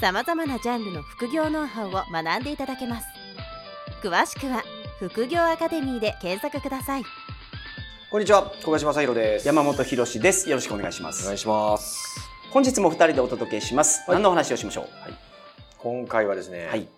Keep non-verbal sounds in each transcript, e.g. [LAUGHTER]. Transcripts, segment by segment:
さまざまなジャンルの副業ノウハウを学んでいただけます詳しくは副業アカデミーで検索くださいこんにちは、小林正弘です。山本博史です。よろしくお願いします。お願いします。本日も二人でお届けします。はい何のお話をしましょう？はい。今回はですね、はい。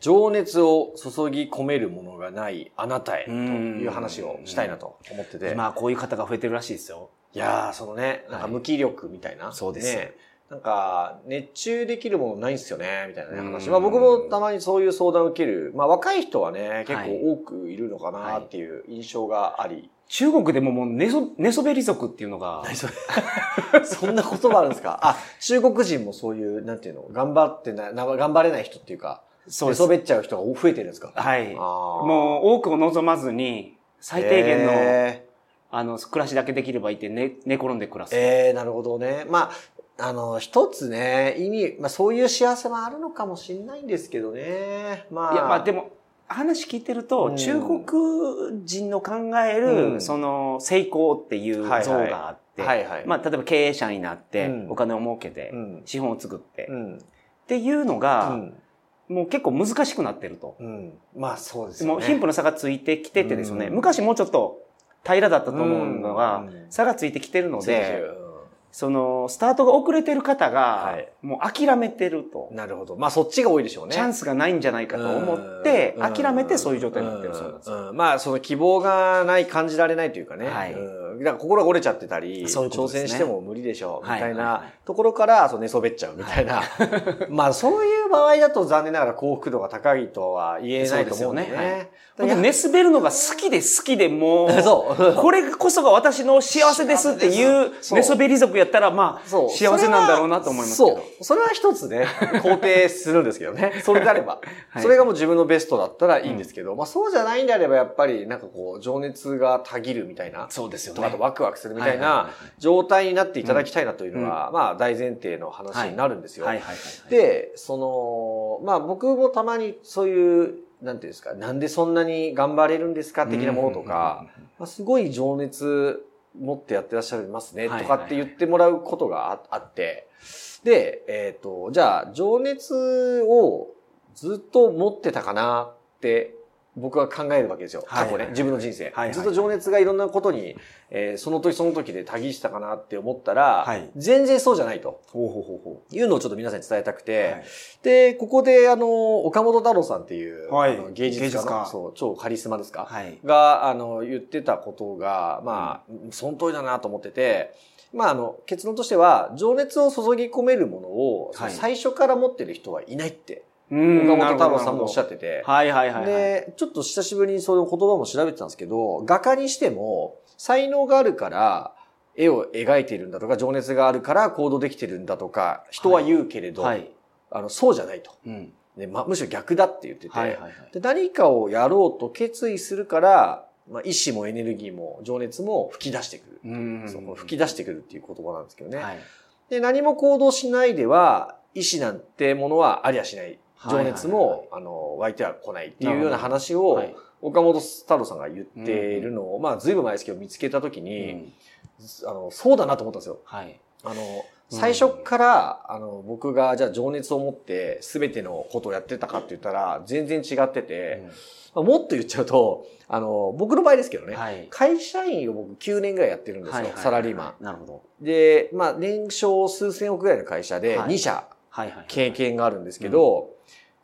情熱を注ぎ込めるものがないあなたへとうんいう話をしたいなと思ってて。今こういう方が増えてるらしいですよ。いやー、そのね、なんか無気力みたいな。そうですねなんか、熱中できるものないんすよね、みたいなね話。うんまあ僕もたまにそういう相談を受ける。まあ若い人はね、結はい構多くいるのかなっていう印象があり。中国でももう寝そ、寝そべり族っていうのが、そ [LAUGHS] れそんな言葉あるんですか？あ、中国人もそういう、なんていうの、頑張ってな、な頑張れない人っていうか、そう寝そ。べっちゃう人が増えてるんですか？はい。もう多くを望まずに、最低限の、えあの、暮らしだけできればいいって寝、寝転んで暮らす。ーえーなるほどね。まあ、あの、一つね、意味、まあそういう幸せもあるのかもしれないんですけどね。まあ。いや、まあでも、話聞いてると、うん中国人の考える、うんその、成功っていう像はいはいがあって、はいはい。まあ、例えば経営者になってう、んお金を儲けてう、ん。資本を作って、っうん。ていうのうが、ん。もう結構難しくなってると。うん。まあそうですよね。もう貧富の差がついてきててですね、うん昔もうちょっと平らだったと思うのが、うん差がついてきてるので、うんその、スタートが遅れてる方がはい、もう諦めてると。なるほど。まあそっちが多いでしょうね。チャンスがないんじゃないかと思って、うん諦めてそういう状態になってるそうなんですよ。まあ、その希望がない、感じられないというかね。はいうんだから心が折れちゃってたり、そういうこと挑戦しても無理でしょう、みたいはいはいはないところから、そう寝そべっちゃうみたいな。[LAUGHS] まあ、そういう場合だと残念ながら幸福度が高いとは言えないと思うんでね。そうですよねはい寝滑るのが好きで好きでも [LAUGHS] う。[LAUGHS] これこそが私の幸せですっていう寝そべり族やったら、まあ。幸せなんだろうなと思いますけど。そう。それは一つね、[LAUGHS] 肯定するんですけどね。それであれば。[LAUGHS] はいそれがもう自分のベストだったらいいんですけど、まあそうじゃないんであればやっぱりなんかこう、情熱がたぎるみたいな。そうですよとかあとワクワクするみたいな状態になっていただきたいなというのは、まあ大前提の話になるんですよ。はいはいはいはい。で、その、まあ僕もたまにそういう、なんていうんですか、なんでそんなに頑張れるんですか的なものとか、まあ、すごい情熱持ってやってらっしゃいますね、とかって言ってもらうことがああって、で、えっ、と、じゃあ、情熱をずっと持ってたかなって、僕は考えるわけですよ。過去ね、自分の人生、ずっと情熱がいろんなことに、えーその時その時でたぎしてたかなって思ったら、はい。全然そうじゃないと。ほうほうほうほいうのをちょっと皆さんに伝えたくて、はい。で、ここであの、岡本太郎さんっていう、はい。芸術家のそう、超カリスマですか、う。はい。が、あの、言ってたことが、まあ、その通りだなと思ってて、まあ、あの、結論としては、情熱を注ぎ込めるものを、はい。最初から持ってる人はいないって、うん岡本太郎さんもおっしゃっってて、はいはいはいはい。で、ちょっと久しぶりにその言葉も調べてたんですけど、画家にしても、才能があるから、絵を描いているんだとか、情熱があるから行動できてるんだとか、人は言うけれど、はい。あの、そうじゃないと。うん。ねま、むしろ逆だって言ってて、はいはいはい。で何かをやろうと決意するから、まあ、意志もエネルギーも情熱も吹き出してくる。うんその吹き出してくるっていう言葉なんですけどね。はい。で、何も行動しないでは、意志なんてものはありゃしない。情熱も、あの、湧いては来ないっていうような話を、はい岡本太郎さんが言っているのを、まあ、ずいぶん前ですけど見つけたときに、うんあの、そうだなと思ったんですよ。はい。あの、最初から、あの、僕がじゃあ情熱を持って全てのことをやってたかって言ったら、全然違ってて、まあもっと言っちゃうと、あの、僕の場合ですけどね、はい。会社員を僕9年ぐらいやってるんですよ、サラリーマなるほど。ン。で、まあ、年商数千億ぐらいの会社ではい2社。経験があるんですけど、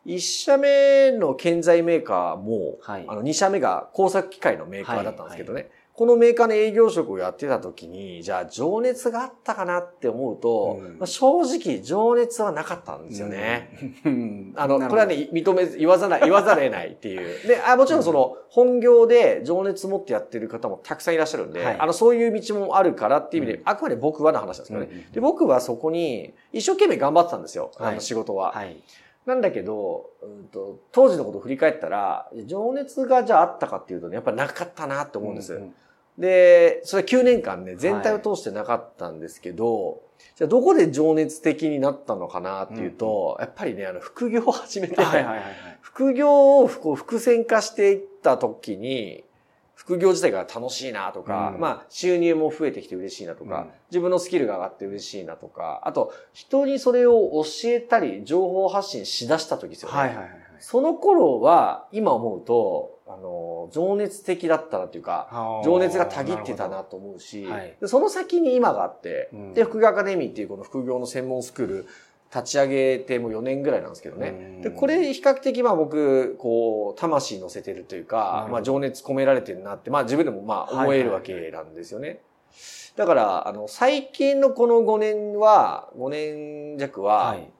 1社目の建材メーカーも、はいあの2社目が工作機械のメーカーだったんですけどね、このメーカーの営業職をやってた時に、じゃあ情熱があったかなって思うと、うんまあ、正直情熱はなかったんですよね。うん。[LAUGHS] あの、これはね、認めず、言わざない、言わざるを得ないっていう。で、あもちろんその、本業で情熱持ってやってる方もたくさんいらっしゃるんで、はいあの、そういう道もあるからっていう意味で、うあくまで僕はの話なんですけどね。うんで、僕はそこに、一生懸命頑張ってたんですよ、あはいの仕事は。はい。なんだけど、うんと、当時のことを振り返ったら、情熱がじゃああったかっていうとね、やっぱなかったなって思うんです。うんうんで、それは9年間ね、全体を通してなかったんですけど、じゃあどこで情熱的になったのかなっていうと、やっぱりね、あの、副業を始めて、はいはいはいはい。副業をこう伏線化していった時に、副業自体が楽しいなとか、うんまあ収入も増えてきて嬉しいなとか、うん自分のスキルが上がって嬉しいなとか、あと人にそれを教えたり情報発信しだした時ですよね。はいはいはいはい。その頃は今思うと、あの、情熱的だったなっていうか、情熱がたぎってたなと思うし、はいでその先に今があって、うんで、副業アカデミーっていうこの副業の専門スクール立ち上げてもう4年ぐらいなんですけどね。うんで、これ比較的まあ僕、こう、魂乗せてるというかまあ情熱込められてるなって、まあ自分でもまあ思えるわけなんですよね。だから、あの、最近のこの5年は、5年弱は、はい。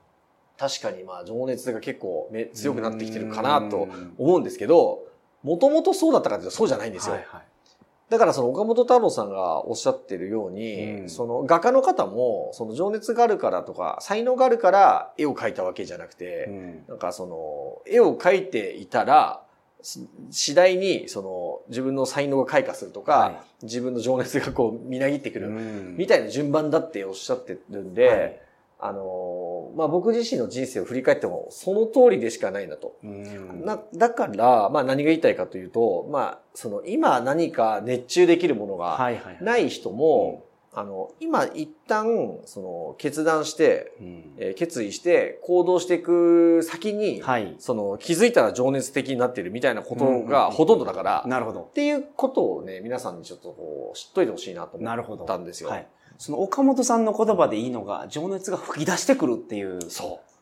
確かにまあ情熱が結構め強くなってきてるかなと思うんですけど、もともとそうだったかというとそうじゃないんですよ。はいはい。だからその岡本太郎さんがおっしゃってるように、うん。その画家の方も、その情熱があるからとか、才能があるから絵を描いたわけじゃなくて、うん。なんかその、絵を描いていたら、し次第にその自分の才能が開花するとか、は自分の情熱がこうみなぎってくる、うん。みたいな順番だっておっしゃってるんで、はいあのーまあ、僕自身の人生を振り返ってもその通りでしかないなと。うんな、だから、まあ何が言いたいかというと、まあ、その今何か熱中できるものが。ない人も、あの、今一旦、その決断して、うんえー決意して行動していく先に、はい。その気づいたら情熱的になってるみたいなことうんうんうんがほとんどだから、なるほど。っていうことをね、皆さんにちょっとこう知っといてほしいなと思なるほど。ったんですよ。はい。その岡本さんの言葉でいいのが、情熱が吹き出してくるっていう。そう。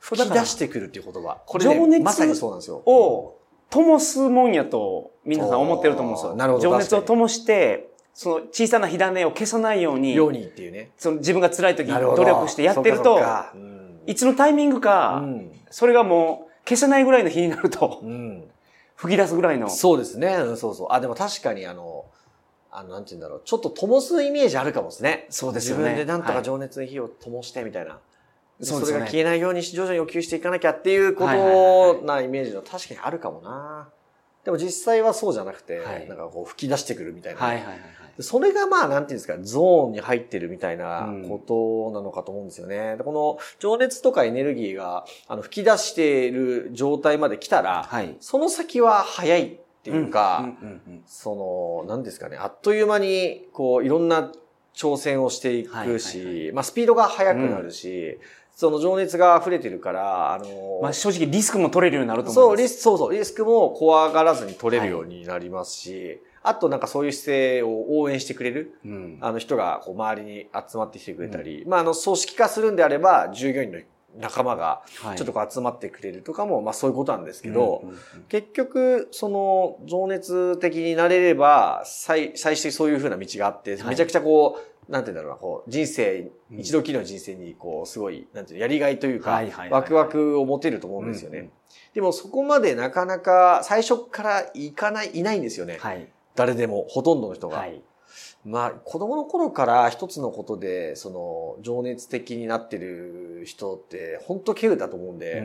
吹き出してくるっていう言葉。これ、ね、情熱まさにそうなんですよ。を灯すもんやと皆さん思ってると思うんですよ。なるほど情熱を灯して、その小さな火種を消さないように、ようにっていうね。その自分が辛い時に努力してやってるとそうんいつのタイミングか、うんそれがもう消せないぐらいの火になると、うん [LAUGHS] 吹き出すぐらいの。そうですね。うんそうそう。あ、でも確かにあの、あの、なんて言うんだろう。ちょっと灯すイメージあるかもですね。そうですよね自分でなんとはいか情熱の火を灯してみたいな。そうですよねれが消えないように徐々に要求していかなきゃっていうこはいはいはいはいとなイメージの確かにあるかもな。でも実際はそうじゃなくて、はいなんかこう吹き出してくるみたいな。はいはいはいはい。でそれがまあ、なんていうんですか、ゾーンに入ってるみたいなことなのかと思うんですよね。でこの情熱とかエネルギーがあの吹き出している状態まで来たら、はい。その先は早いっていうか、うんうんうんその、なんですかね、あっという間に、こう、いろんな挑戦をしていくし、まあ、スピードが速くなるし、その情熱が溢れてるから、あの、まあ正直リスクも取れるようになると思そう、います。リスク、そうそう、リスクも怖がらずに取れるようになりますし、あとなんかそういう姿勢を応援してくれる、うんあの人がこう周りに集まってきてくれたり、まあ、あの、組織化するんであれば、従業員の仲間がはいちょっとこう集まってくれるとかも、まあそういうことなんですけど、うんうんうん結局、その、情熱的になれれば、最、最終そういう風な道があって、はいめちゃくちゃこう、なんて言うんだろうな、こう、人生、うん一度きりの人生に、こう、すごい、なんていうのやりがいというか、はいはいはいはいワクワクを持てると思うんですよね。うんうんでも、そこまでなかなか、最初からいかない、いないんですよね。はい。誰でも、ほとんどの人が。はい。まあ、子供の頃から一つのことで、その、情熱的になってる人って、本当稀有だと思うんで、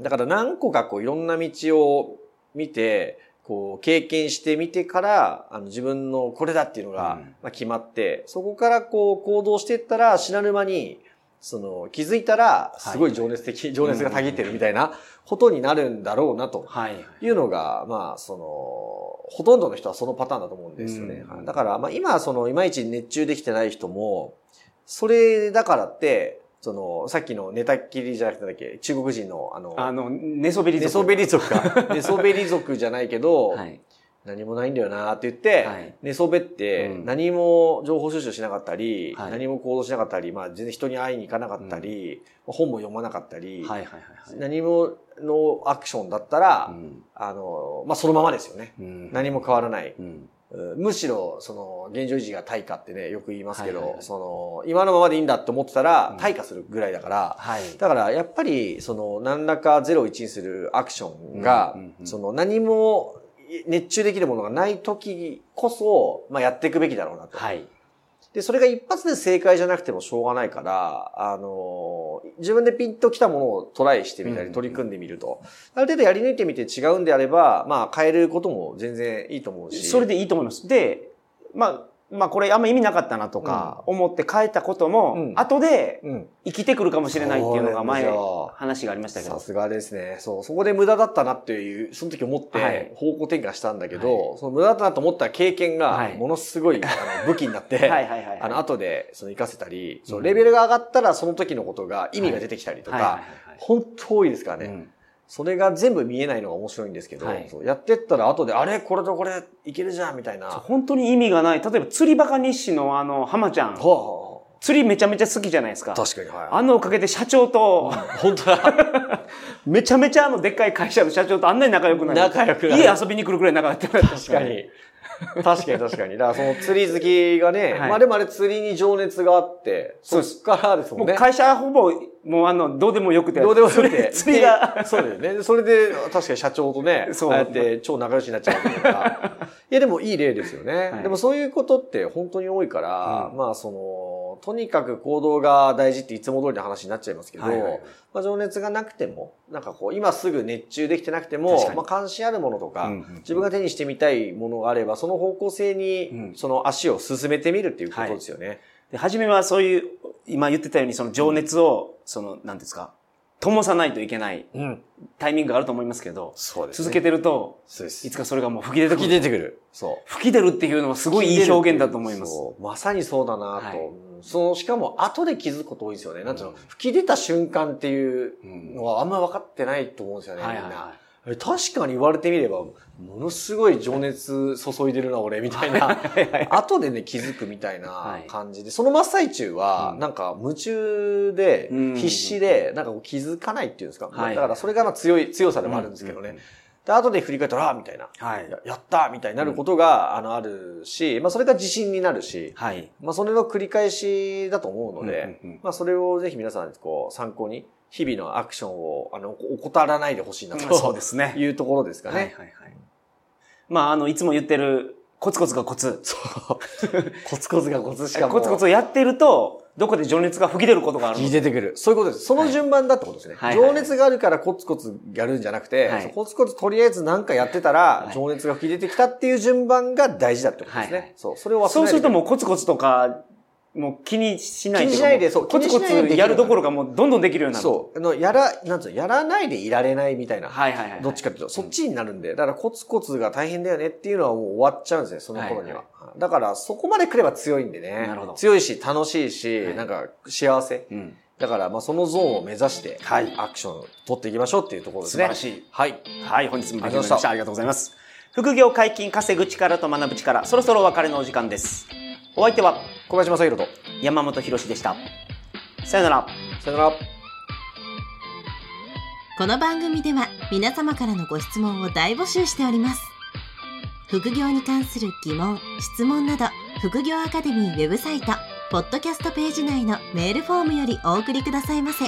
だから何個かこういろんな道を見て、こう経験してみてから、あの自分のこれだっていうのが、うん。まあ、決まって、そこからこう行動していったら知らぬ間に、その気づいたらすごい情熱的、情熱がたぎってるみたいなことになるんだろうなとはい。いうのが、まあその、ほとんどの人はそのパターンだと思うんですよね。うんだから、まあ今そのいまいち熱中できてない人も、それだからって、その、さっきの寝たきりじゃなくてだっけ、中国人のあの、あの、寝そべり族寝そべり族か。[LAUGHS] 寝そべり族じゃないけど、はい。何もないんだよなって言って、はい。寝そべってうん。何も情報収集しなかったり、はい。何も行動しなかったり、まあ全然人に会いに行かなかったり、本も読まなかったり、はいはいはいはい。何ものアクションだったら、うん。あの、まあそのままですよね。うん。何も変わらない。むしろ、その、現状維持が対価ってね、よく言いますけど、はいはいはい。その、今のままでいいんだって思ってたらうん、対価するぐらいだから、はい。だから、やっぱり、その、何らか0、1にするアクションがうんうんう、ん。その、何も熱中できるものがない時こそ、まあ、やっていくべきだろうな、とはい。で、それが一発で正解じゃなくてもしょうがないから、あの、自分でピンときたものをトライしてみたうんり取り組んでみると、ある程度やり抜いてみて違うんであれば、まあ変えることも全然いいと思うし。それでいいと思います。で、まあ、まあこれあんま意味なかったなとか思って変えたことも、うん後でうん。生きてくるかもしれないっていうのが前話がありましたけどさ。すがですね。そう、そこで無駄だったなっていう、その時思っはいて方向転換したんだけど、その無駄だったなと思った経験がはいものすごい、あの武器になって、[LAUGHS] はいはいはいはい。あの、後で、その、活かせたり、その、うんレベルが上がったら、その時のことが、意味が出てきたりとか、はいはいはい本当多いですからね。はいうんそれが全部見えないのが面白いんですけど、はいやってったら、後で、あれ？これとこれ、いけるじゃんみたいな。は本当に意味がない。例えば釣りバカ日誌のあの、浜ちゃん。あは釣りめちゃめちゃ好きじゃないですか。あ確かに、はい。あのおかげで社長と、本当だ。[LAUGHS] めちゃめちゃあのでっかい会社の社長とあんなに仲良くなる。仲良くなる家遊びに来るくらい仲良くなって確かに。確かに確かに。だからその釣り好きがね、はいまあでもあれ釣りに情熱があって、そっからですもんね。もう会社ほぼ、もうあの、どうでもよくて。どうでもよくて。[LAUGHS] 釣りが。でそうだよね。それで、確かに社長とね、そうやって超仲良しになっちゃうわけだから。[LAUGHS] いや、でもいい例ですよね。はいでもそういうことって本当に多いから、うんまあその、とにかく行動が大事っていつも通りの話になっちゃいますけど、はいはいはいまあ情熱がなくても、なんかこう、今すぐ熱中できてなくてもまあ関心あるものとか、うんうん自分が手にしてみたいものがあれば、その方向性に、うんその足を進めてみるっていうことですよね。で、初めはそういう、今言ってたようにその情熱を、その、なんですか、灯さないといけないうん。タイミングがあると思いますけど、そうです、ね。続けてると、そうです。いつかそれがもう吹き出てく吹る。き出てくる。そう。吹き出るっていうのはすごいいい表現だと思います。そうまさにそうだなと。その、しかも後で気づくこと多いですよね。なんていうのうん、吹き出た瞬間っていううんのはあんま分かってないと思うんですよね、みんな。はいはいはあれ確かに言われてみれば、ものすごい情熱注いでるな、俺、みたいな。後でね、気づくみたいな感じで、その真っ最中はう、んなんか夢中でうん、必死で、なんか気づかないっていうんですか。はいだからそれがまあ強い、強さでもあるんですけどね。で、後で振り返ったら、あみたいな。はい。ややったみたいになることが、あの、あるし、まあ、それが自信になるし、はい。まあ、それの繰り返しだと思うので、まあ、それをぜひ皆さん、こう、参考に、日々のアクションを、あの、怠らないでほしいなと、[LAUGHS] そうですね。いうところですかはいはいね。はい。まあ、あの、いつも言ってる、コツコツがコツ。[LAUGHS] コツコツがコツしかも。コツコツをやってると、どこで情熱が吹き出ることがあるの聞い出てくる。そういうことです。その順番だってことですね。はいはい情熱があるからコツコツやるんじゃなくて、はいコツコツとりあえず何かやってたら、はい情熱が吹き出てきたっていう順番が大事だってことですね。はいはいそう。それを忘れそうするともうコツコツとか、もう気にしない気にしないでそうコツコ気にしないでできるツやるどころかもうどんどんできるようになる。そう。あの、やら、なんつうの、やらないでいられないみたいな。はいはいはい。どっちかっていうと、そっちになるんで、だからコツコツが大変だよねっていうのはもう終わっちゃうんですね、その頃には。はいだから、そこまで来れば強いんでね。なるほど強いし、楽しいし、はいなんか幸せ。うん。だから、まあそのゾーンを目指して、はいアクションを取っていきましょうっていうところですね。素晴らしい。はい。はい、本日もありがとうございましたありがとうございます。副業解禁、稼ぐ力と学ぶ力、そろそろお別れのお時間です。お相手は小林正宏と、山本博史でした。さよなら。さよなら。この番組では皆様からのご質問を大募集しております副業に関する疑問質問など副業アカデミーウェブサイトポッドキャストページ内のメールフォームよりお送りくださいませ